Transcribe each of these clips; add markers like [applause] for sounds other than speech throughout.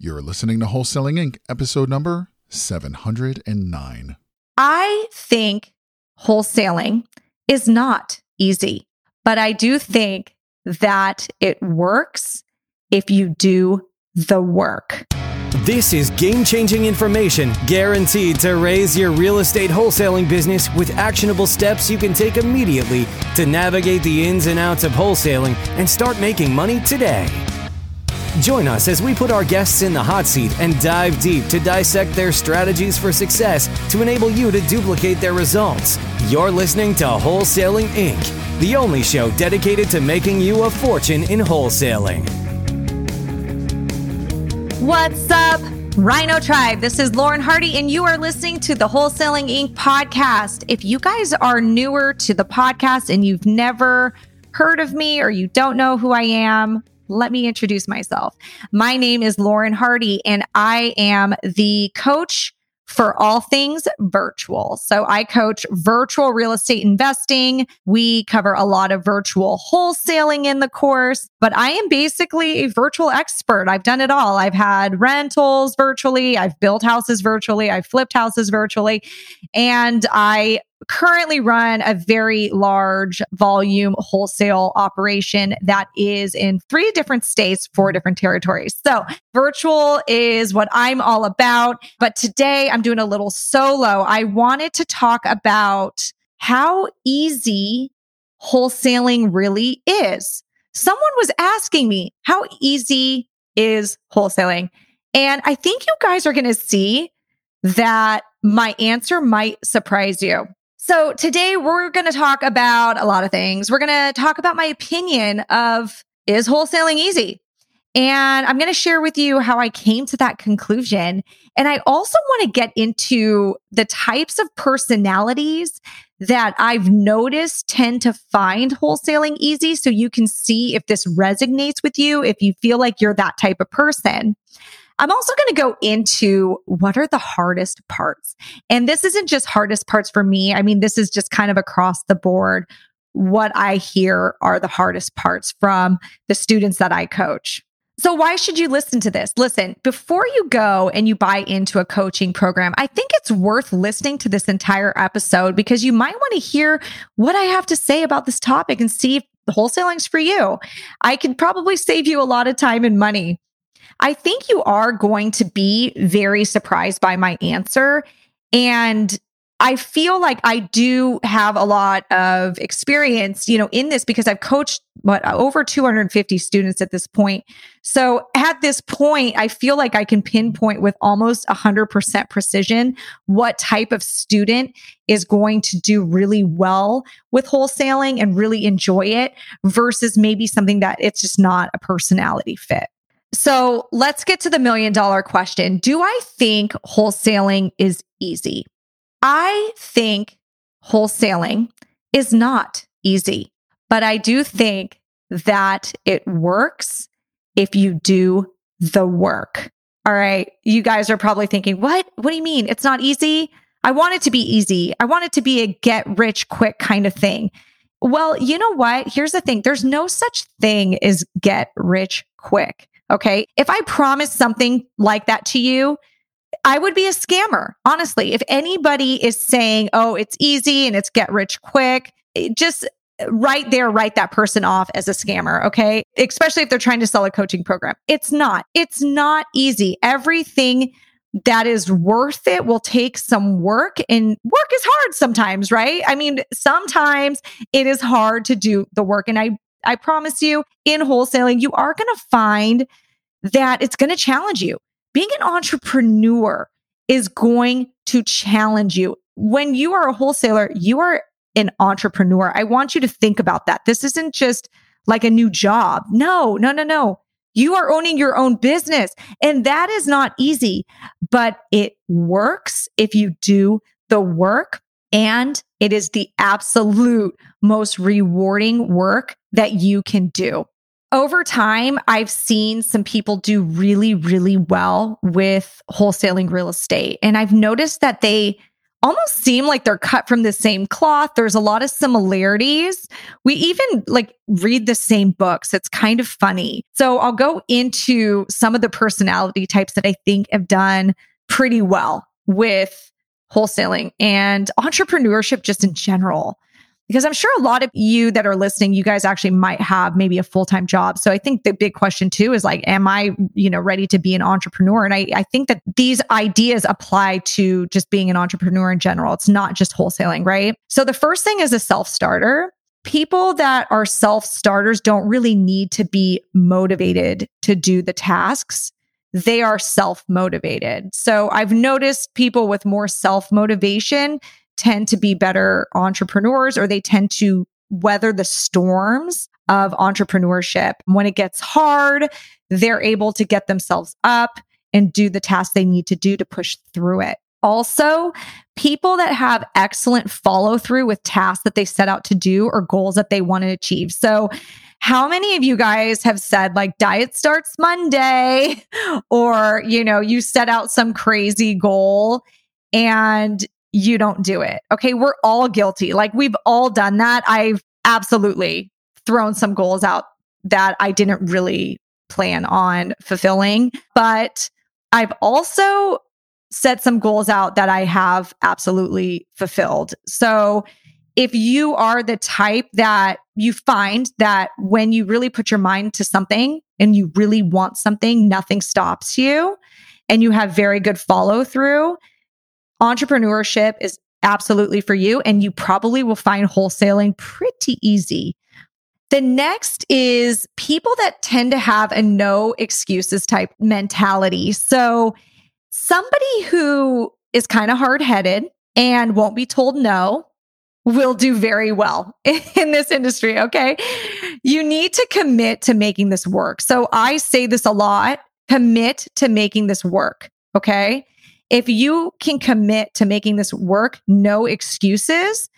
You're listening to Wholesaling Inc., episode number 709. I think wholesaling is not easy, but I do think that it works if you do the work. This is game changing information guaranteed to raise your real estate wholesaling business with actionable steps you can take immediately to navigate the ins and outs of wholesaling and start making money today. Join us as we put our guests in the hot seat and dive deep to dissect their strategies for success to enable you to duplicate their results. You're listening to Wholesaling Inc., the only show dedicated to making you a fortune in wholesaling. What's up, Rhino Tribe? This is Lauren Hardy, and you are listening to the Wholesaling Inc. podcast. If you guys are newer to the podcast and you've never heard of me or you don't know who I am, let me introduce myself. My name is Lauren Hardy, and I am the coach for all things virtual. So I coach virtual real estate investing. We cover a lot of virtual wholesaling in the course, but I am basically a virtual expert. I've done it all. I've had rentals virtually, I've built houses virtually, I've flipped houses virtually, and I currently run a very large volume wholesale operation that is in three different states, four different territories. So virtual is what I'm all about. But today I'm doing a little solo. I wanted to talk about how easy wholesaling really is. Someone was asking me, how easy is wholesaling? And I think you guys are going to see that my answer might surprise you. So today we're going to talk about a lot of things. We're going to talk about my opinion of is wholesaling easy? And I'm going to share with you how I came to that conclusion. And I also want to get into the types of personalities that I've noticed tend to find wholesaling easy. So you can see if this resonates with you, if you feel like you're that type of person. I'm also going to go into what are the hardest parts. And this isn't just hardest parts for me. I mean, this is just kind of across the board. What I hear are the hardest parts from the students that I coach. So, why should you listen to this? Listen, before you go and you buy into a coaching program, I think it's worth listening to this entire episode because you might want to hear what I have to say about this topic and see if wholesaling's for you. I can probably save you a lot of time and money I think you are going to be very surprised by my answer. And I feel like I do have a lot of experience, you know, in this because I've coached what over 250 students at this point. So at this point, I feel like I can pinpoint with almost 100% precision what type of student is going to do really well with wholesaling and really enjoy it versus maybe something that it's just not a personality fit. So let's get to the million dollar question. Do I think wholesaling is easy? I think wholesaling is not easy, but I do think that it works if you do the work. All right. You guys are probably thinking, what? What do you mean? It's not easy? I want it to be easy. I want it to be a get rich quick kind of thing. Well, you know what? Here's the thing there's no such thing as get rich quick. Okay. If I promise something like that to you, I would be a scammer. Honestly, if anybody is saying, oh, it's easy and it's get rich quick, eh, just right there, write that person off as a scammer. Okay. Especially if they're trying to sell a coaching program. It's not, it's not easy. Everything that is worth it will take some work and work is hard sometimes, right? I mean, sometimes it is hard to do the work. And I I promise you, in wholesaling, you are going to find that it's going to challenge you. Being an entrepreneur is going to challenge you. When you are a wholesaler, you are an entrepreneur. I want you to think about that. This isn't just like a new job. No, no, no, no. You are owning your own business. And that is not easy, but it works if you do the work and it is the absolute most rewarding work that you can do. Over time, I've seen some people do really, really well with wholesaling real estate. And I've noticed that they almost seem like they're cut from the same cloth. There's a lot of similarities. We even like read the same books. It's kind of funny. So I'll go into some of the personality types that I think have done pretty well with wholesaling and entrepreneurship just in general because I'm sure a lot of you that are listening, you guys actually might have maybe a full time job. So I think the big question too is like, am I, you know, ready to be an entrepreneur? And I, I think that these ideas apply to just being an entrepreneur in general. It's not just wholesaling, right? So the first thing is a self starter. People that are self starters don't really need to be motivated to do the tasks they are self motivated. So I've noticed people with more self motivation tend to be better entrepreneurs or they tend to weather the storms of entrepreneurship. When it gets hard, they're able to get themselves up and do the tasks they need to do to push through it. Also, people that have excellent follow through with tasks that they set out to do or goals that they want to achieve. So, how many of you guys have said like diet starts Monday [laughs] or, you know, you set out some crazy goal and you don't do it. Okay. We're all guilty. Like we've all done that. I've absolutely thrown some goals out that I didn't really plan on fulfilling, but I've also set some goals out that I have absolutely fulfilled. So if you are the type that you find that when you really put your mind to something and you really want something, nothing stops you and you have very good follow through, entrepreneurship is absolutely for you. And you probably will find wholesaling pretty easy. The next is people that tend to have a no excuses type mentality. So, somebody who is kind of hard headed and won't be told no will do very well [laughs] in this industry. Okay. You need to commit to making this work. So, I say this a lot commit to making this work. Okay. If you can commit to making this work, no excuses,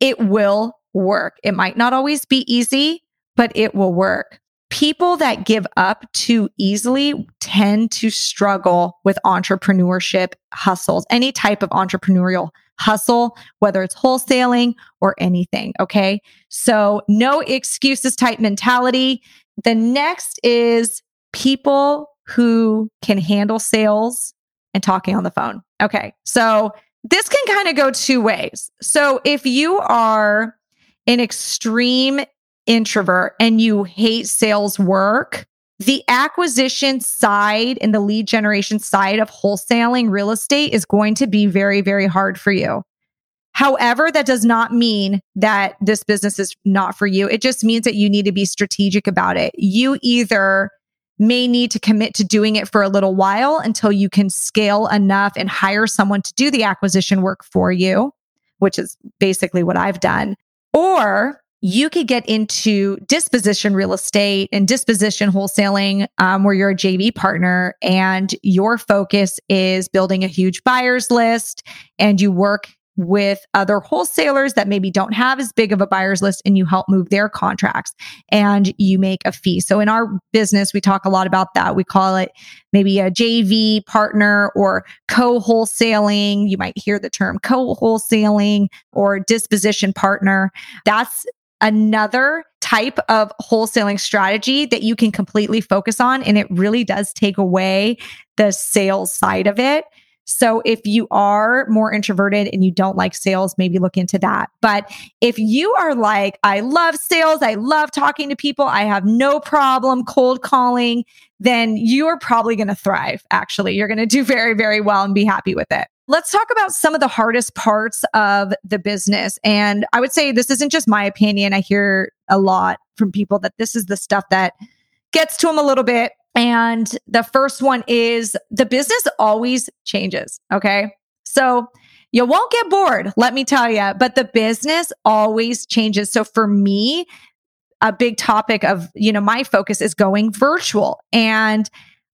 it will work. It might not always be easy, but it will work. People that give up too easily tend to struggle with entrepreneurship hustles, any type of entrepreneurial hustle, whether it's wholesaling or anything. Okay. So no excuses type mentality. The next is people who can handle sales and talking on the phone. Okay. So this can kind of go two ways. So if you are an extreme introvert and you hate sales work, the acquisition side and the lead generation side of wholesaling real estate is going to be very, very hard for you. However, that does not mean that this business is not for you. It just means that you need to be strategic about it. You either may need to commit to doing it for a little while until you can scale enough and hire someone to do the acquisition work for you, which is basically what I've done. Or you could get into disposition real estate and disposition wholesaling um, where you're a JV partner and your focus is building a huge buyers list and you work with other wholesalers that maybe don't have as big of a buyer's list and you help move their contracts and you make a fee. So in our business, we talk a lot about that. We call it maybe a JV partner or co wholesaling. You might hear the term co wholesaling or disposition partner. That's another type of wholesaling strategy that you can completely focus on. And it really does take away the sales side of it so if you are more introverted and you don't like sales, maybe look into that. But if you are like, I love sales, I love talking to people, I have no problem cold calling, then you are probably going to thrive. Actually, you're going to do very, very well and be happy with it. Let's talk about some of the hardest parts of the business. And I would say this isn't just my opinion. I hear a lot from people that this is the stuff that gets to them a little bit. And the first one is the business always changes. Okay. So you won't get bored, let me tell you, but the business always changes. So for me, a big topic of, you know, my focus is going virtual. And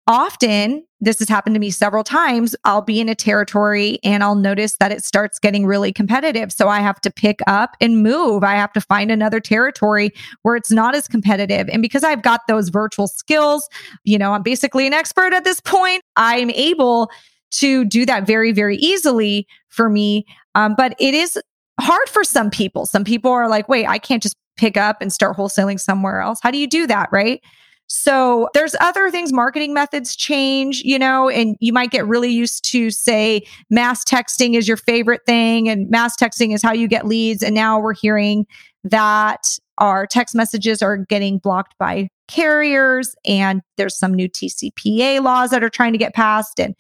often this has happened to me several times. I'll be in a territory and I'll notice that it starts getting really competitive. So I have to pick up and move. I have to find another territory where it's not as competitive. And because I've got those virtual skills, you know, I'm basically an expert at this point, I'm able to do that very, very easily for me. Um, but it is hard for some people. Some people are like, wait, I can't just pick up and start wholesaling somewhere else. How do you do that? Right. So there's other things, marketing methods change, you know, and you might get really used to say mass texting is your favorite thing and mass texting is how you get leads. And now we're hearing that our text messages are getting blocked by carriers and there's some new TCPA laws that are trying to get passed and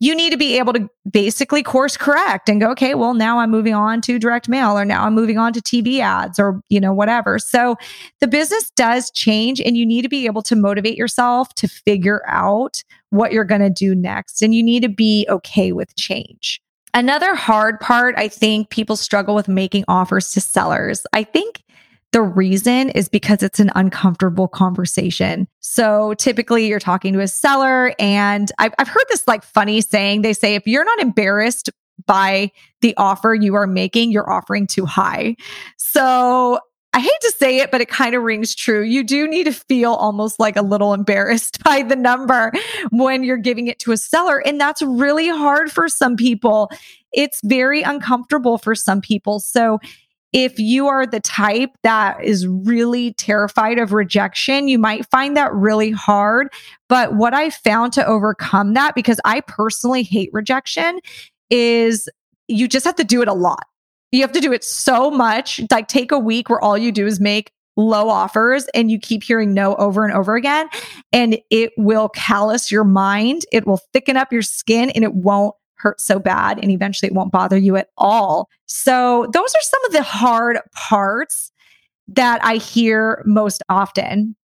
you need to be able to basically course correct and go, okay, well, now I'm moving on to direct mail or now I'm moving on to TV ads or, you know, whatever. So the business does change and you need to be able to motivate yourself to figure out what you're going to do next. And you need to be okay with change. Another hard part, I think people struggle with making offers to sellers. I think the reason is because it's an uncomfortable conversation. So typically you're talking to a seller, and I've, I've heard this like funny saying they say, if you're not embarrassed by the offer you are making, you're offering too high. So I hate to say it, but it kind of rings true. You do need to feel almost like a little embarrassed [laughs] by the number when you're giving it to a seller. And that's really hard for some people. It's very uncomfortable for some people. So if you are the type that is really terrified of rejection, you might find that really hard. But what I found to overcome that, because I personally hate rejection, is you just have to do it a lot. You have to do it so much. Like take a week where all you do is make low offers and you keep hearing no over and over again. And it will callous your mind. It will thicken up your skin and it won't hurt so bad and eventually it won't bother you at all. So, those are some of the hard parts that I hear most often.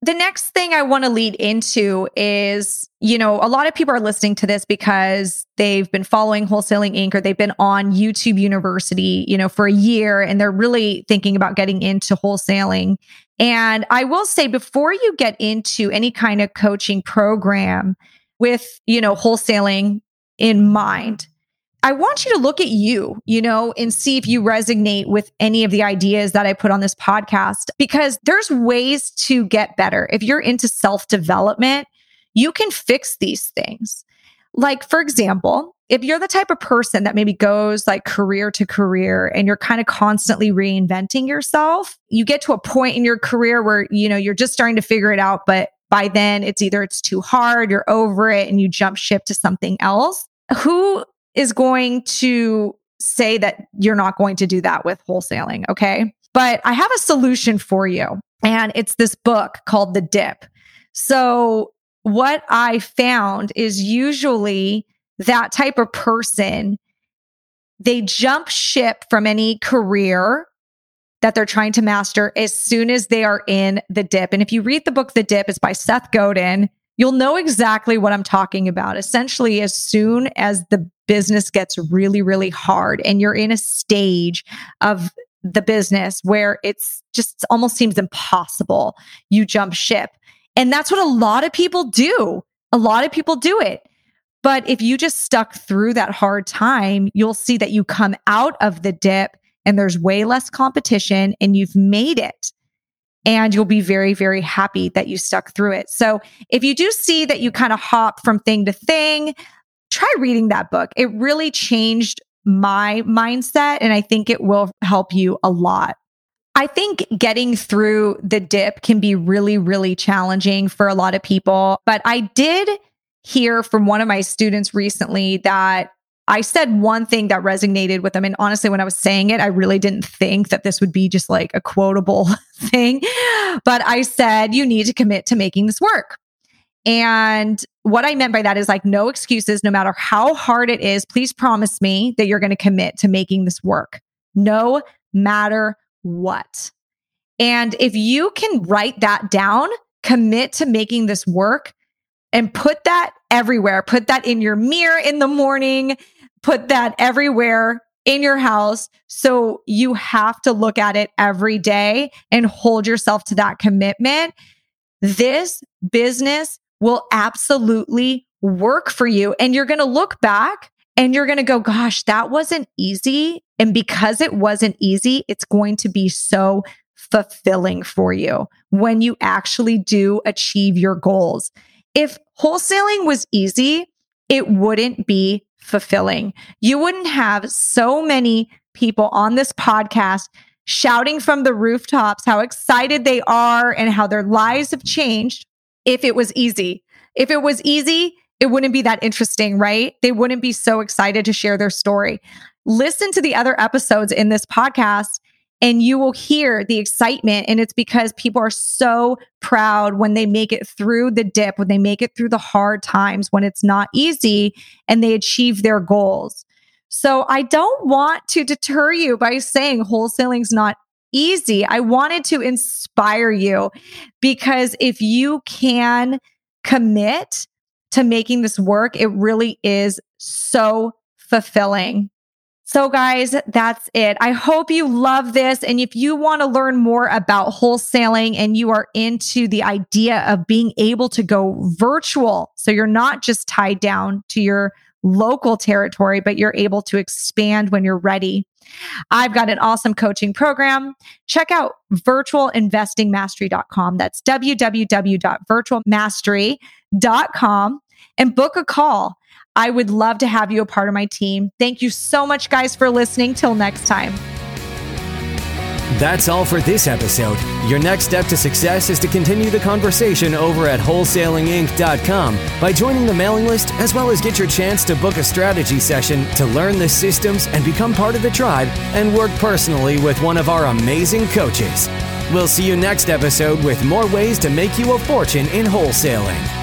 The next thing I want to lead into is, you know, a lot of people are listening to this because they've been following Wholesaling Inc. or they've been on YouTube University, you know, for a year and they're really thinking about getting into wholesaling. And I will say before you get into any kind of coaching program with, you know, wholesaling, in mind. I want you to look at you, you know, and see if you resonate with any of the ideas that I put on this podcast because there's ways to get better. If you're into self development, you can fix these things. Like, for example, if you're the type of person that maybe goes like career to career and you're kind of constantly reinventing yourself, you get to a point in your career where, you know, you're just starting to figure it out, but by then it's either it's too hard, you're over it, and you jump ship to something else. Who is going to say that you're not going to do that with wholesaling? Okay. But I have a solution for you, and it's this book called The Dip. So, what I found is usually that type of person, they jump ship from any career that they're trying to master as soon as they are in the dip. And if you read the book, The Dip, it's by Seth Godin, you'll know exactly what I'm talking about. Essentially, as soon as the business gets really, really hard and you're in a stage of the business where it's just almost seems impossible, you jump ship. And that's what a lot of people do. A lot of people do it. But if you just stuck through that hard time, you'll see that you come out of the dip and there's way less competition and you've made it. And you'll be very, very happy that you stuck through it. So if you do see that you kind of hop from thing to thing, try reading that book. It really changed my mindset and I think it will help you a lot. I think getting through the dip can be really, really challenging for a lot of people. But I did hear from one of my students recently that I said one thing that resonated with them. And honestly, when I was saying it, I really didn't think that this would be just like a quotable [laughs] thing. But I said, you need to commit to making this work. And what I meant by that is like, no excuses, no matter how hard it is, please promise me that you're going to commit to making this work, no matter what. And if you can write that down, commit to making this work, and put that everywhere, put that in your mirror in the morning, put that everywhere in your house. So you have to look at it every day and hold yourself to that commitment. This business will absolutely work for you. And you're going to look back and you're going to go, gosh, that wasn't easy. And because it wasn't easy, it's going to be so fulfilling for you when you actually do achieve your goals. If wholesaling was easy, it wouldn't be fulfilling. You wouldn't have so many people on this podcast shouting from the rooftops how excited they are and how their lives have changed if it was easy. If it was easy, it wouldn't be that interesting, right? They wouldn't be so excited to share their story. Listen to the other episodes in this podcast and you will hear the excitement. And it's because people are so proud when they make it through the dip, when they make it through the hard times, when it's not easy and they achieve their goals. So I don't want to deter you by saying wholesaling's not easy. I wanted to inspire you because if you can commit to making this work, it really is so fulfilling. So, guys, that's it. I hope you love this. And if you want to learn more about wholesaling and you are into the idea of being able to go virtual, so you're not just tied down to your local territory, but you're able to expand when you're ready. I've got an awesome coaching program. Check out virtualinvestingmastery.com. That's www.virtualmastery.com and book a call. I would love to have you a part of my team. Thank you so much, guys, for listening. Till next time. That's all for this episode. Your next step to success is to continue the conversation over at wholesalinginc.com by joining the mailing list, as well as get your chance to book a strategy session to learn the systems and become part of the tribe and work personally with one of our amazing coaches. We'll see you next episode with more ways to make you a fortune in wholesaling.